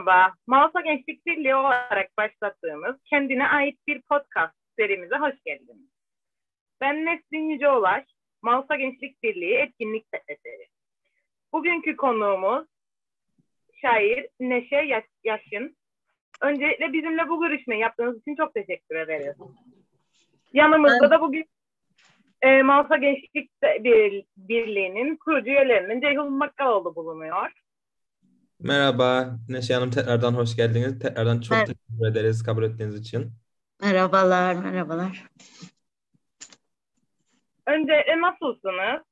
Merhaba, Mausa Gençlik Birliği olarak başlattığımız kendine ait bir podcast serimize hoş geldiniz. Ben Nesrin Yüceolaş, Mausa Gençlik Birliği Etkinlik Sekreteri. Bugünkü konuğumuz şair Neşe Yaş Yaşın. Öncelikle bizimle bu görüşmeyi yaptığınız için çok teşekkür ederiz. Yanımızda da bugün e, Mausa Gençlik Birliği'nin kurucu üyelerinin Ceyhun Makkaloğlu bulunuyor. Merhaba Neşe Hanım tekrardan hoş geldiniz. Tekrardan çok Mer teşekkür ederiz kabul ettiğiniz için. Merhabalar, merhabalar. Önce e, nasılsınız?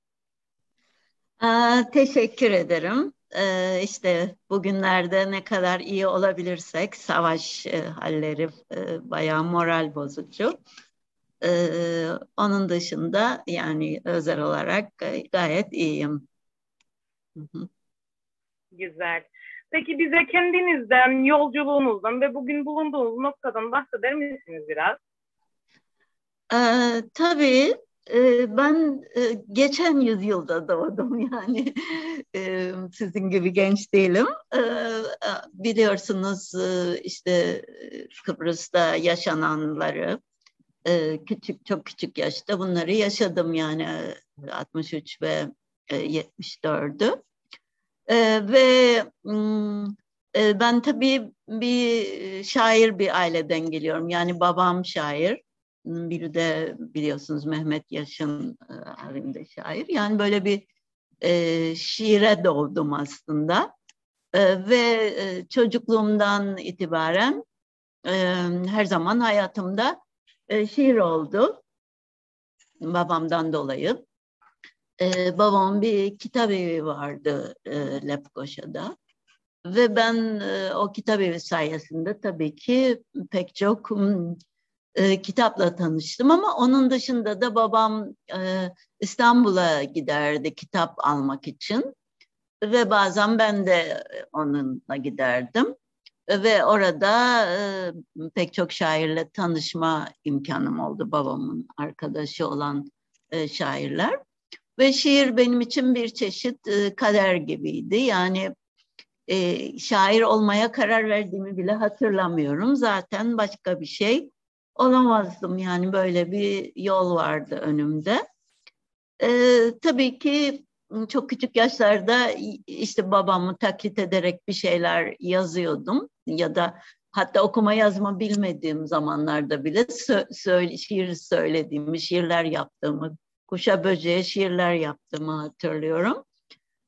Aa, teşekkür ederim. Ee, işte bugünlerde ne kadar iyi olabilirsek savaş e, halleri e, bayağı moral bozucu. Ee, onun dışında yani özel olarak gayet iyiyim. Hı hı. Güzel. Peki bize kendinizden, yolculuğunuzdan ve bugün bulunduğunuz noktadan bahseder misiniz biraz? Ee, tabii. E, ben e, geçen yüzyılda doğdum yani e, sizin gibi genç değilim. E, biliyorsunuz e, işte Kıbrıs'ta yaşananları e, küçük çok küçük yaşta bunları yaşadım yani 63 ve e, 74'ü. E, ve e, ben tabii bir şair bir aileden geliyorum. Yani babam şair. Biri de biliyorsunuz Mehmet Yaşın e, halinde şair. Yani böyle bir e, şiire doğdum aslında. E, ve e, çocukluğumdan itibaren e, her zaman hayatımda e, şiir oldu. Babamdan dolayı. Ee, babamın bir kitap evi vardı e, Lefkoşa'da. Ve ben e, o kitap evi sayesinde tabii ki pek çok e, kitapla tanıştım ama onun dışında da babam e, İstanbul'a giderdi kitap almak için ve bazen ben de onunla giderdim ve orada e, pek çok şairle tanışma imkanım oldu babamın arkadaşı olan e, şairler. Ve şiir benim için bir çeşit e, kader gibiydi. Yani e, şair olmaya karar verdiğimi bile hatırlamıyorum. Zaten başka bir şey olamazdım. Yani böyle bir yol vardı önümde. E, tabii ki çok küçük yaşlarda işte babamı taklit ederek bir şeyler yazıyordum. Ya da hatta okuma yazma bilmediğim zamanlarda bile sö- söyle, şiir söylediğimi, şiirler yaptığımı kuşa böceğe şiirler yaptığımı hatırlıyorum.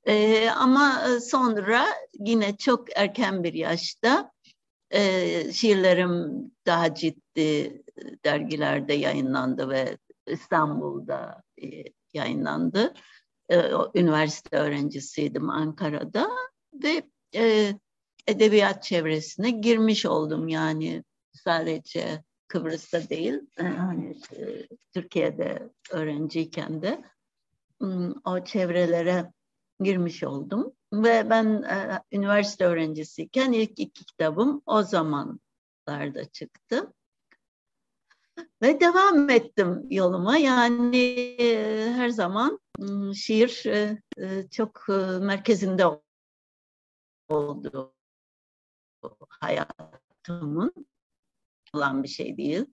Ee, ama sonra yine çok erken bir yaşta e, şiirlerim daha ciddi dergilerde yayınlandı ve İstanbul'da e, yayınlandı. E, üniversite öğrencisiydim Ankara'da ve e, edebiyat çevresine girmiş oldum yani sadece Kıbrıs'ta değil, e, hani e, Türkiye'de öğrenciyken de o çevrelere girmiş oldum. Ve ben e, üniversite öğrencisiyken ilk iki kitabım o zamanlarda çıktı. Ve devam ettim yoluma. Yani her zaman şiir çok merkezinde oldu hayatımın olan bir şey değil.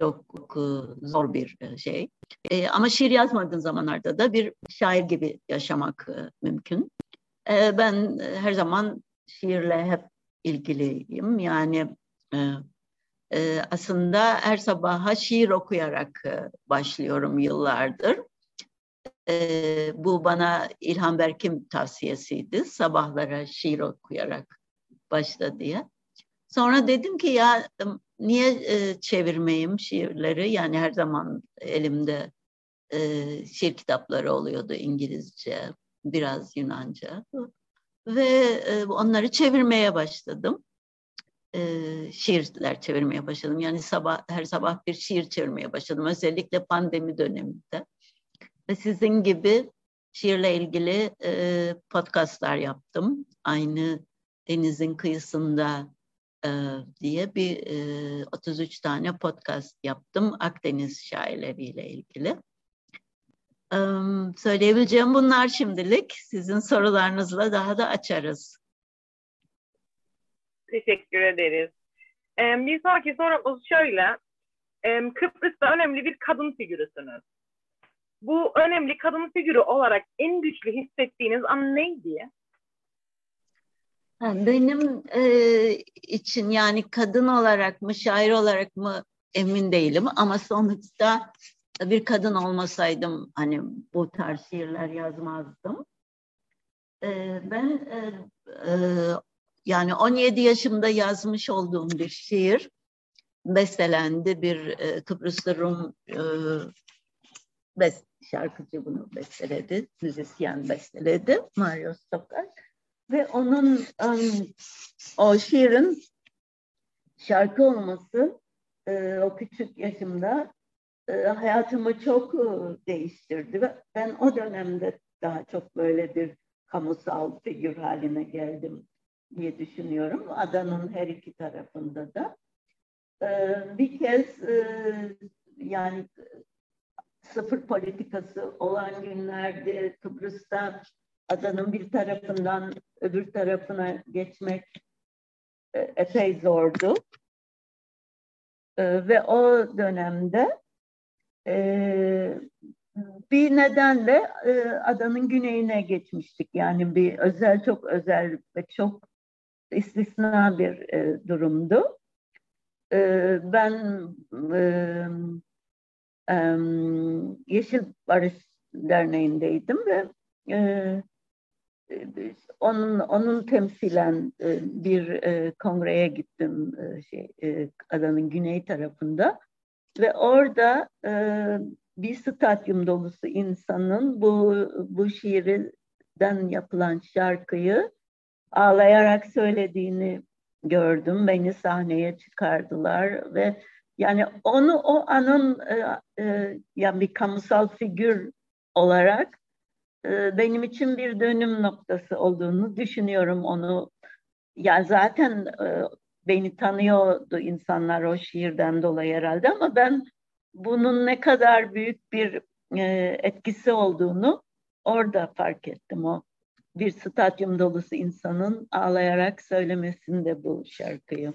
çok zor bir e, şey. E, ama şiir yazmadığın zamanlarda da bir şair gibi yaşamak e, mümkün. E, ben her zaman şiirle hep ilgiliyim. Yani e, e, aslında her sabaha şiir okuyarak e, başlıyorum yıllardır. E, bu bana İlhan Berk'in tavsiyesiydi. Sabahlara şiir okuyarak başla diye. Sonra dedim ki ya niye e, çevirmeyim şiirleri? Yani her zaman elimde e, şiir kitapları oluyordu İngilizce, biraz Yunanca. Ve e, onları çevirmeye başladım. E, şiirler çevirmeye başladım. Yani sabah her sabah bir şiir çevirmeye başladım. Özellikle pandemi döneminde. Ve sizin gibi şiirle ilgili e, podcastlar yaptım. Aynı denizin kıyısında e, diye bir e, 33 tane podcast yaptım Akdeniz şairleriyle ilgili. Söyleyebileceğim bunlar şimdilik. Sizin sorularınızla daha da açarız. Teşekkür ederiz. Bir sonraki sorumuz şöyle. Kıbrıs'ta önemli bir kadın figürüsünüz. Bu önemli kadın figürü olarak en güçlü hissettiğiniz an neydi? Benim e, için yani kadın olarak mı, şair olarak mı emin değilim ama sonuçta bir kadın olmasaydım hani bu tarz şiirler yazmazdım. E, ben e, e, yani 17 yaşımda yazmış olduğum bir şiir bestelendi bir e, Kıbrıslı Rum e, best, şarkıcı bunu besteledi, müzisyen besteledi Mario Stokar ve onun um, o şiirin şarkı olması e, o küçük yaşımda e, hayatımı çok e, değiştirdi ve ben o dönemde daha çok böyle bir kamusal figür haline geldim diye düşünüyorum. Adanın her iki tarafında da. E, bir kez e, yani sıfır politikası olan günlerde Kıbrıs'ta adanın bir tarafından öbür tarafına geçmek e, epey zordu. E, ve o dönemde e, bir nedenle adanın güneyine geçmiştik. Yani bir özel, çok özel ve çok istisna bir durumdu. ben Yeşil Barış Derneği'ndeydim ve onun onun temsilen e, bir e, kongreye gittim e, şey adanın güney tarafında ve orada bir stadyum dolusu insanın bu bu şiirden yapılan şarkıyı ağlayarak söylediğini gördüm. Beni sahneye çıkardılar ve yani onu o anın e, e, yani bir kamusal figür olarak e, benim için bir dönüm noktası olduğunu düşünüyorum onu. Yani zaten e, beni tanıyordu insanlar o şiirden dolayı herhalde ama ben bunun ne kadar büyük bir e, etkisi olduğunu orada fark ettim o bir stadyum dolusu insanın ağlayarak söylemesinde bu şarkıyı.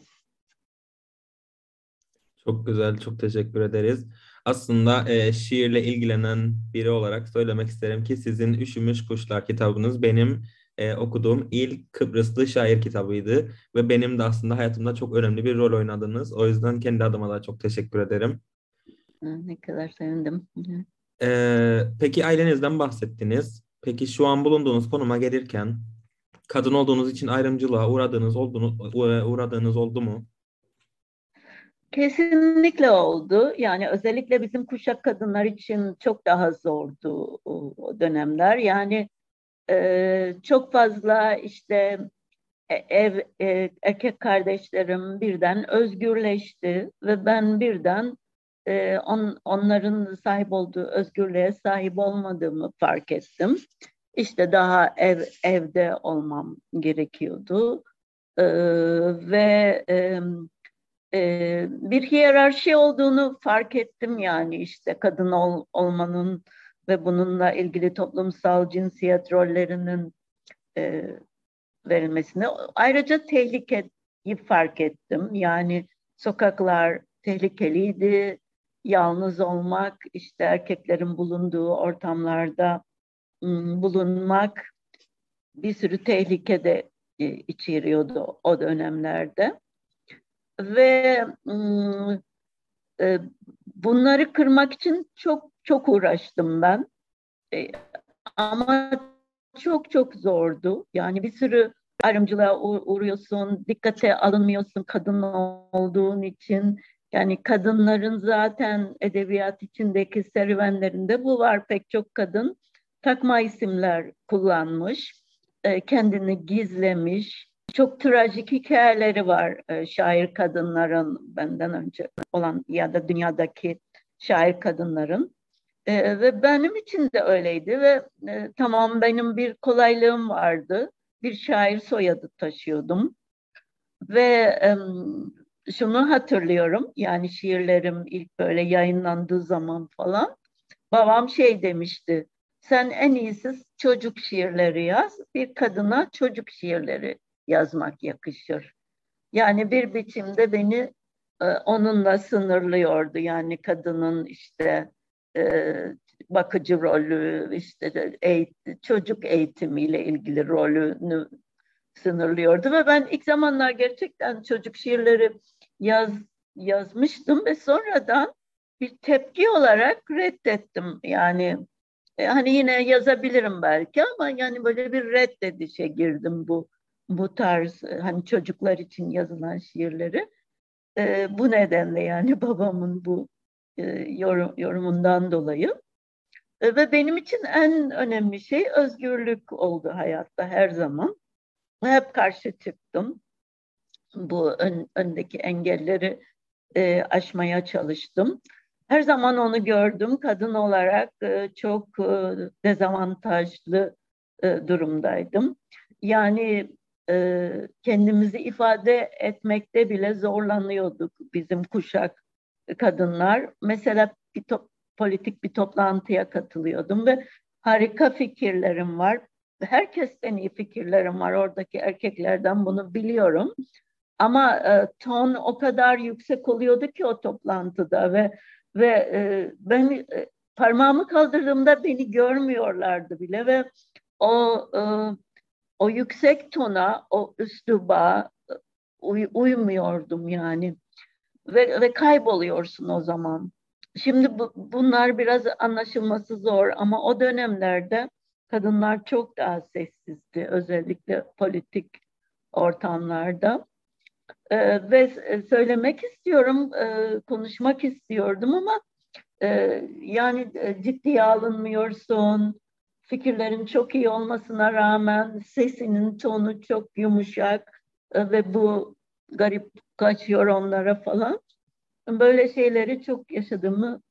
Çok güzel, çok teşekkür ederiz. Aslında e, şiirle ilgilenen biri olarak söylemek isterim ki sizin Üşümüş Kuşlar kitabınız benim e, okuduğum ilk Kıbrıslı şair kitabıydı ve benim de aslında hayatımda çok önemli bir rol oynadınız. O yüzden kendi adıma da çok teşekkür ederim. Ne kadar sevindim. E, peki ailenizden bahsettiniz. Peki şu an bulunduğunuz konuma gelirken kadın olduğunuz için ayrımcılığa uğradığınız oldu, uğradığınız oldu mu? Kesinlikle oldu. Yani özellikle bizim kuşak kadınlar için çok daha zordu o, dönemler. Yani e, çok fazla işte e, ev e, erkek kardeşlerim birden özgürleşti ve ben birden e, on, onların sahip olduğu özgürlüğe sahip olmadığımı fark ettim. İşte daha ev evde olmam gerekiyordu e, ve e, e, bir hiyerarşi olduğunu fark ettim yani işte kadın ol, olmanın ve bununla ilgili toplumsal cinsiyet rollerinin e, verilmesini. Ayrıca tehlikeyi fark ettim. Yani sokaklar tehlikeliydi. Yalnız olmak, işte erkeklerin bulunduğu ortamlarda bulunmak bir sürü tehlike de içeriyordu o dönemlerde ve e, bunları kırmak için çok çok uğraştım ben. E, ama çok çok zordu. Yani bir sürü ayrımcılığa uğruyorsun, dikkate alınmıyorsun kadın olduğun için. Yani kadınların zaten edebiyat içindeki serüvenlerinde bu var pek çok kadın. Takma isimler kullanmış, e, kendini gizlemiş, çok trajik hikayeleri var e, şair kadınların benden önce olan ya da dünyadaki şair kadınların. E, ve benim için de öyleydi ve e, tamam benim bir kolaylığım vardı. Bir şair soyadı taşıyordum. Ve şunu hatırlıyorum yani şiirlerim ilk böyle yayınlandığı zaman falan babam şey demişti. Sen en iyisi çocuk şiirleri yaz. Bir kadına çocuk şiirleri yazmak yakışır. Yani bir biçimde beni e, onunla sınırlıyordu. Yani kadının işte e, bakıcı rolü, işte eğit çocuk eğitimiyle ilgili rolünü sınırlıyordu ve ben ilk zamanlar gerçekten çocuk şiirleri yaz yazmıştım ve sonradan bir tepki olarak reddettim. Yani e, hani yine yazabilirim belki ama yani böyle bir reddedişe girdim bu bu tarz hani çocuklar için yazılan şiirleri. E, bu nedenle yani babamın bu e, yorum, yorumundan dolayı. E, ve benim için en önemli şey özgürlük oldu hayatta her zaman. Hep karşı çıktım. Bu ön, öndeki engelleri e, aşmaya çalıştım. Her zaman onu gördüm. Kadın olarak e, çok e, dezavantajlı e, durumdaydım. Yani e, kendimizi ifade etmekte bile zorlanıyorduk bizim kuşak kadınlar. Mesela bir to- politik bir toplantıya katılıyordum ve harika fikirlerim var. Herkesten iyi fikirlerim var oradaki erkeklerden bunu biliyorum. Ama e, ton o kadar yüksek oluyordu ki o toplantıda ve ve e, ben e, parmağımı kaldırdığımda beni görmüyorlardı bile ve o e, o yüksek tona, o üsluba e, uy, uymuyordum yani ve, ve kayboluyorsun o zaman. Şimdi bu, bunlar biraz anlaşılması zor ama o dönemlerde kadınlar çok daha sessizdi özellikle politik ortamlarda. Ee, ve söylemek istiyorum, e, konuşmak istiyordum ama e, yani e, ciddiye alınmıyorsun. Fikirlerin çok iyi olmasına rağmen sesinin tonu çok yumuşak e, ve bu garip kaçıyor onlara falan. Böyle şeyleri çok yaşadığımı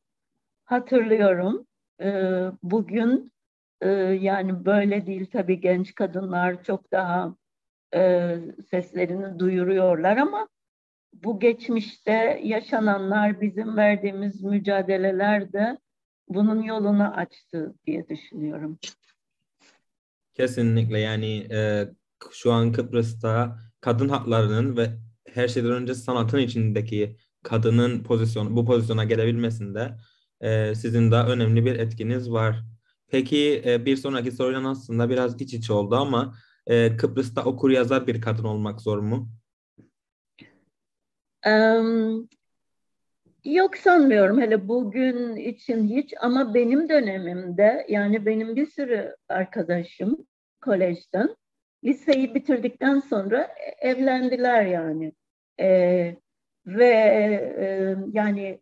hatırlıyorum. E, bugün e, yani böyle değil tabii genç kadınlar çok daha seslerini duyuruyorlar ama bu geçmişte yaşananlar bizim verdiğimiz mücadeleler de bunun yolunu açtı diye düşünüyorum. Kesinlikle yani e, şu an Kıbrıs'ta kadın haklarının ve her şeyden önce sanatın içindeki kadının pozisyonu bu pozisyona gelebilmesinde e, sizin de önemli bir etkiniz var. Peki e, bir sonraki soruyla aslında biraz iç içe oldu ama e, Kıbrıs'ta okur yazar bir kadın olmak zor mu? Um, yok sanmıyorum. Hele bugün için hiç ama benim dönemimde yani benim bir sürü arkadaşım kolejden liseyi bitirdikten sonra evlendiler yani. E, ve e, yani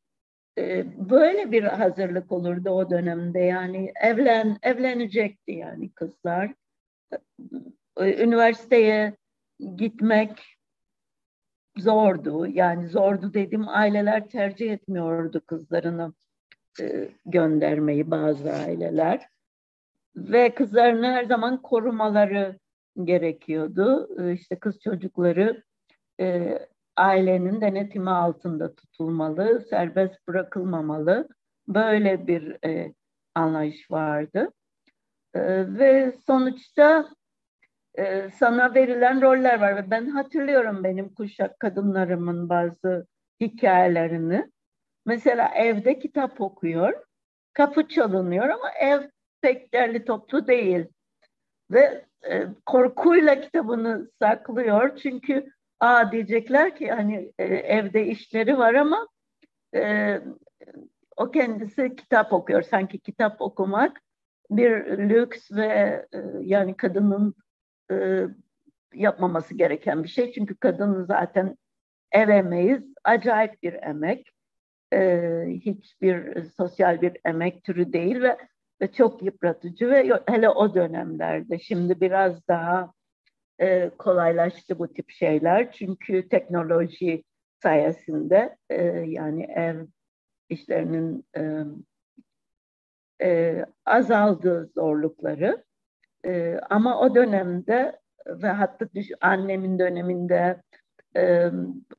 e, böyle bir hazırlık olurdu o dönemde. Yani evlen evlenecekti yani kızlar. Üniversiteye gitmek zordu. Yani zordu dedim aileler tercih etmiyordu kızlarını e, göndermeyi bazı aileler. Ve kızlarını her zaman korumaları gerekiyordu. E, işte kız çocukları e, ailenin denetimi altında tutulmalı, serbest bırakılmamalı. Böyle bir e, anlayış vardı. E, ve sonuçta e, sana verilen roller var ve ben hatırlıyorum benim kuşak kadınlarımın bazı hikayelerini. Mesela evde kitap okuyor, kapı çalınıyor ama ev pek derli toplu değil ve e, korkuyla kitabını saklıyor çünkü aa diyecekler ki hani e, evde işleri var ama e, o kendisi kitap okuyor sanki kitap okumak bir lüks ve e, yani kadının e, yapmaması gereken bir şey. Çünkü kadın zaten ev emeği acayip bir emek. E, hiçbir sosyal bir emek türü değil ve, ve çok yıpratıcı ve hele o dönemlerde şimdi biraz daha e, kolaylaştı bu tip şeyler. Çünkü teknoloji sayesinde e, yani ev işlerinin e, e, azaldığı zorlukları e, ama o dönemde ve hatta düş, annemin döneminde, e,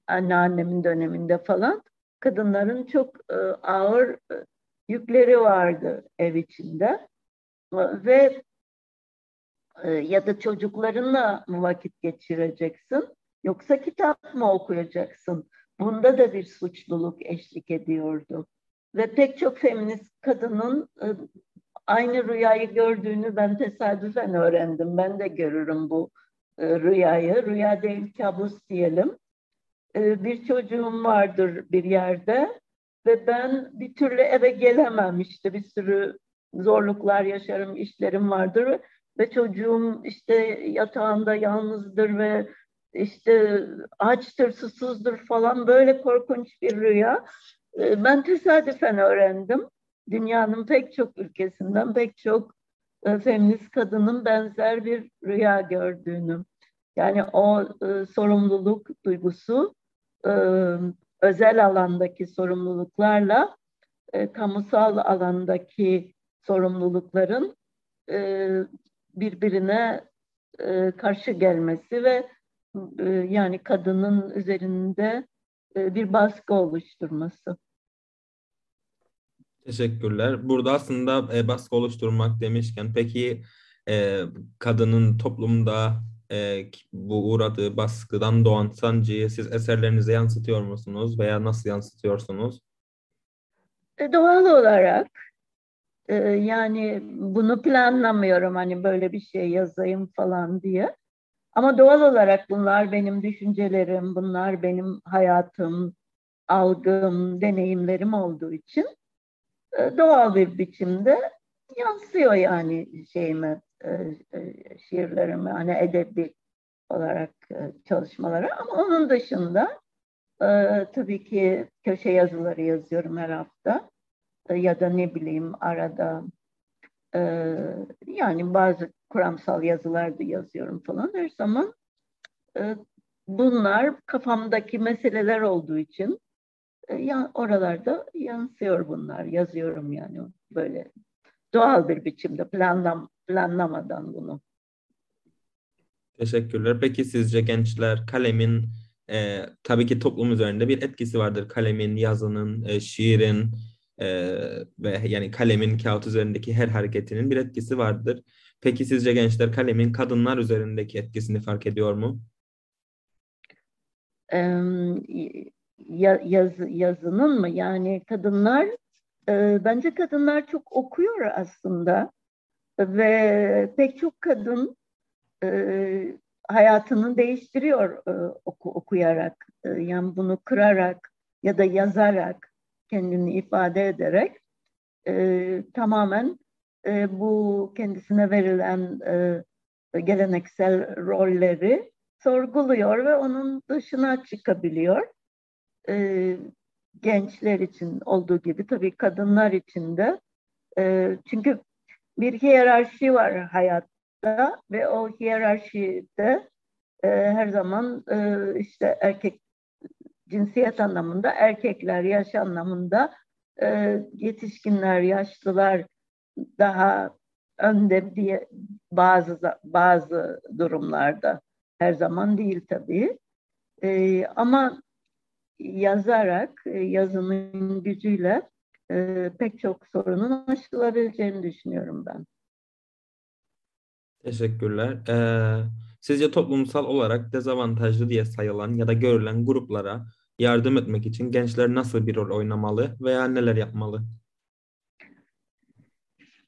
anneannemin döneminde falan kadınların çok e, ağır yükleri vardı ev içinde ve e, ya da çocuklarınla mı vakit geçireceksin yoksa kitap mı okuyacaksın? Bunda da bir suçluluk eşlik ediyordu. Ve pek çok feminist kadının e, aynı rüyayı gördüğünü ben tesadüfen öğrendim. Ben de görürüm bu e, rüyayı. Rüya değil kabus diyelim. Bir çocuğum vardır bir yerde ve ben bir türlü eve gelemem işte bir sürü zorluklar yaşarım, işlerim vardır ve çocuğum işte yatağında yalnızdır ve işte açtır, susuzdur falan böyle korkunç bir rüya. Ee, ben tesadüfen öğrendim. Dünyanın pek çok ülkesinden pek çok e, feminist kadının benzer bir rüya gördüğünü. Yani o e, sorumluluk duygusu e, özel alandaki sorumluluklarla e, kamusal alandaki sorumlulukların e, birbirine e, karşı gelmesi ve e, yani kadının üzerinde e, bir baskı oluşturması. Teşekkürler. Burada aslında e, baskı oluşturmak demişken peki e, kadının toplumda e, bu uğradığı baskıdan doğan sancıyı siz eserlerinize yansıtıyor musunuz veya nasıl yansıtıyorsunuz? E, doğal olarak e, yani bunu planlamıyorum hani böyle bir şey yazayım falan diye. Ama doğal olarak bunlar benim düşüncelerim, bunlar benim hayatım, algım, deneyimlerim olduğu için doğal bir biçimde yansıyor yani şeyime, e, e, şiirlerime, hani edebi olarak e, çalışmalara. Ama onun dışında tabii ki köşe yazıları yazıyorum her hafta. Ya da ne bileyim arada yani bazı kuramsal yazılar da yazıyorum falan. Her zaman bunlar kafamdaki meseleler olduğu için ya oralarda yansıyor bunlar. Yazıyorum yani böyle doğal bir biçimde planlam planlamadan bunu. Teşekkürler. Peki sizce gençler kalemin e, tabii ki toplum üzerinde bir etkisi vardır. Kalemin, yazının, e, şiirin e, ve yani kalemin kağıt üzerindeki her hareketinin bir etkisi vardır. Peki sizce gençler kalemin kadınlar üzerindeki etkisini fark ediyor mu? Yaz, yazının mı? Yani kadınlar e, bence kadınlar çok okuyor aslında ve pek çok kadın e, hayatını değiştiriyor e, oku, okuyarak, e, yani bunu kırarak ya da yazarak, kendini ifade ederek e, tamamen e, bu kendisine verilen e, geleneksel rolleri sorguluyor ve onun dışına çıkabiliyor. E, gençler için olduğu gibi tabii kadınlar için de. E, çünkü bir hiyerarşi var hayatta ve o hiyerarşide e, her zaman e, işte erkek cinsiyet anlamında erkekler yaş anlamında e, yetişkinler yaşlılar daha önde diye bazı bazı durumlarda her zaman değil tabii. E, ama yazarak e, yazının gücüyle e, pek çok sorunun aşılabileceğini düşünüyorum ben. Teşekkürler. Ee, sizce toplumsal olarak dezavantajlı diye sayılan ya da görülen gruplara yardım etmek için gençler nasıl bir rol oynamalı veya neler yapmalı?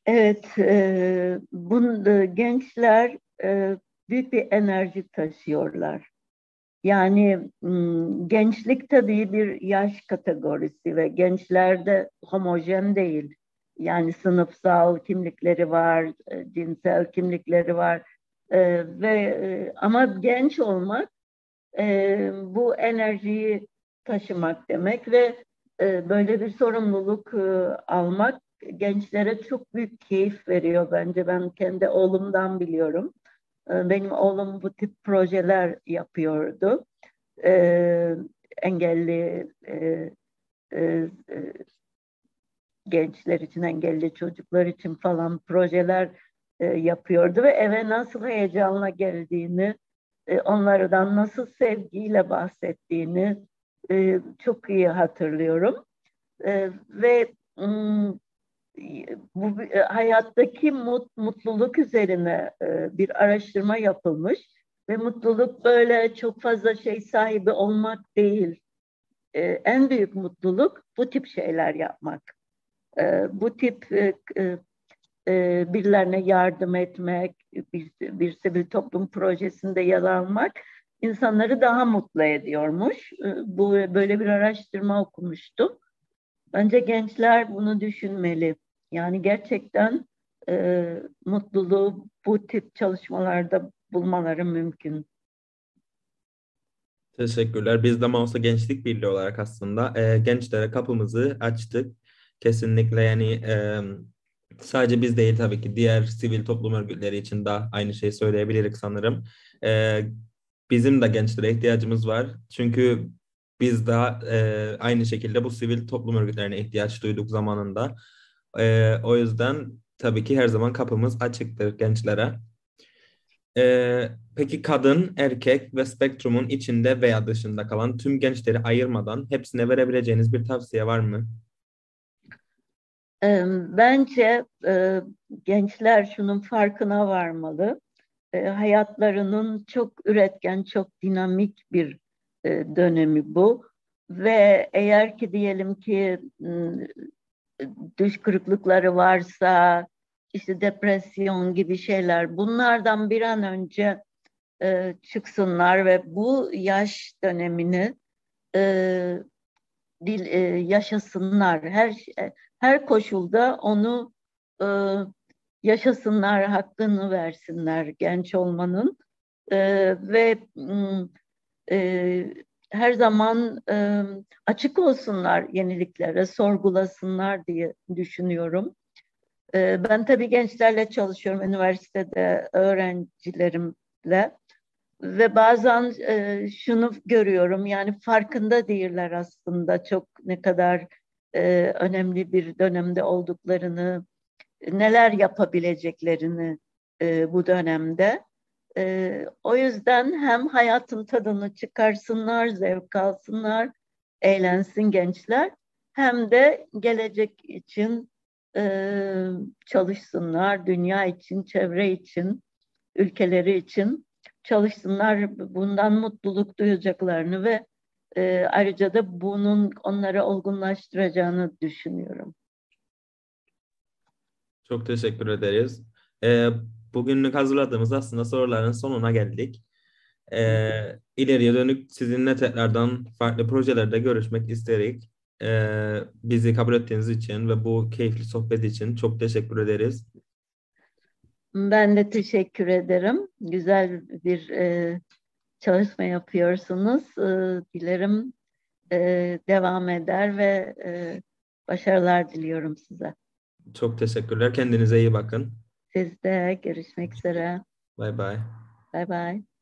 Evet, e, bunu, gençler e, büyük bir enerji taşıyorlar. Yani gençlik tabii bir yaş kategorisi ve gençlerde homojen değil. Yani sınıfsal kimlikleri var, e, cinsel kimlikleri var e, ve e, ama genç olmak bu enerjiyi taşımak demek ve böyle bir sorumluluk almak gençlere çok büyük keyif veriyor bence. Ben kendi oğlumdan biliyorum. Ee, benim oğlum bu tip projeler yapıyordu. Ee, engelli e, e, e, gençler için, engelli çocuklar için falan projeler e, yapıyordu ve eve nasıl heyecanla geldiğini, e, onlardan nasıl sevgiyle bahsettiğini e, çok iyi hatırlıyorum. E, ve bu e, hayattaki mut, mutluluk üzerine e, bir araştırma yapılmış ve mutluluk böyle çok fazla şey sahibi olmak değil. E, en büyük mutluluk bu tip şeyler yapmak. E, bu tip e, e, birilerine yardım etmek, bir, bir sivil toplum projesinde yer almak insanları daha mutlu ediyormuş. E, bu böyle bir araştırma okumuştum. Bence gençler bunu düşünmeli. Yani gerçekten e, mutluluğu bu tip çalışmalarda bulmaları mümkün. Teşekkürler. Biz de Mausa Gençlik Birliği olarak aslında e, gençlere kapımızı açtık. Kesinlikle yani e, sadece biz değil tabii ki diğer sivil toplum örgütleri için de aynı şeyi söyleyebiliriz sanırım. E, bizim de gençlere ihtiyacımız var. Çünkü biz de e, aynı şekilde bu sivil toplum örgütlerine ihtiyaç duyduk zamanında. E, o yüzden tabii ki her zaman kapımız açıktır gençlere. E, peki kadın, erkek ve spektrumun içinde veya dışında kalan tüm gençleri ayırmadan hepsine verebileceğiniz bir tavsiye var mı? Bence e, gençler şunun farkına varmalı. E, hayatlarının çok üretken, çok dinamik bir e, dönemi bu. Ve eğer ki diyelim ki düş kırıklıkları varsa, işte depresyon gibi şeyler bunlardan bir an önce e, çıksınlar ve bu yaş dönemini e, dil, e, yaşasınlar. Her her koşulda onu e, yaşasınlar, hakkını versinler genç olmanın e, ve e, her zaman e, açık olsunlar yeniliklere, sorgulasınlar diye düşünüyorum. E, ben tabii gençlerle çalışıyorum üniversitede öğrencilerimle ve bazen e, şunu görüyorum yani farkında değiller aslında çok ne kadar e, önemli bir dönemde olduklarını, neler yapabileceklerini e, bu dönemde. E, o yüzden hem hayatın tadını çıkarsınlar, zevk alsınlar, eğlensin gençler, hem de gelecek için e, çalışsınlar, dünya için, çevre için, ülkeleri için çalışsınlar, bundan mutluluk duyacaklarını ve e, ayrıca da bunun onları olgunlaştıracağını düşünüyorum. Çok teşekkür ederiz. Ee, bugünlük hazırladığımız aslında soruların sonuna geldik. Ee, ileriye dönük sizinle tekrardan farklı projelerde görüşmek isterik. Ee, bizi kabul ettiğiniz için ve bu keyifli sohbet için çok teşekkür ederiz. Ben de teşekkür ederim. Güzel bir e, çalışma yapıyorsunuz. E, dilerim e, devam eder ve e, başarılar diliyorum size. Çok teşekkürler. Kendinize iyi bakın. Siz de görüşmek üzere. Bye bye. Bye bye.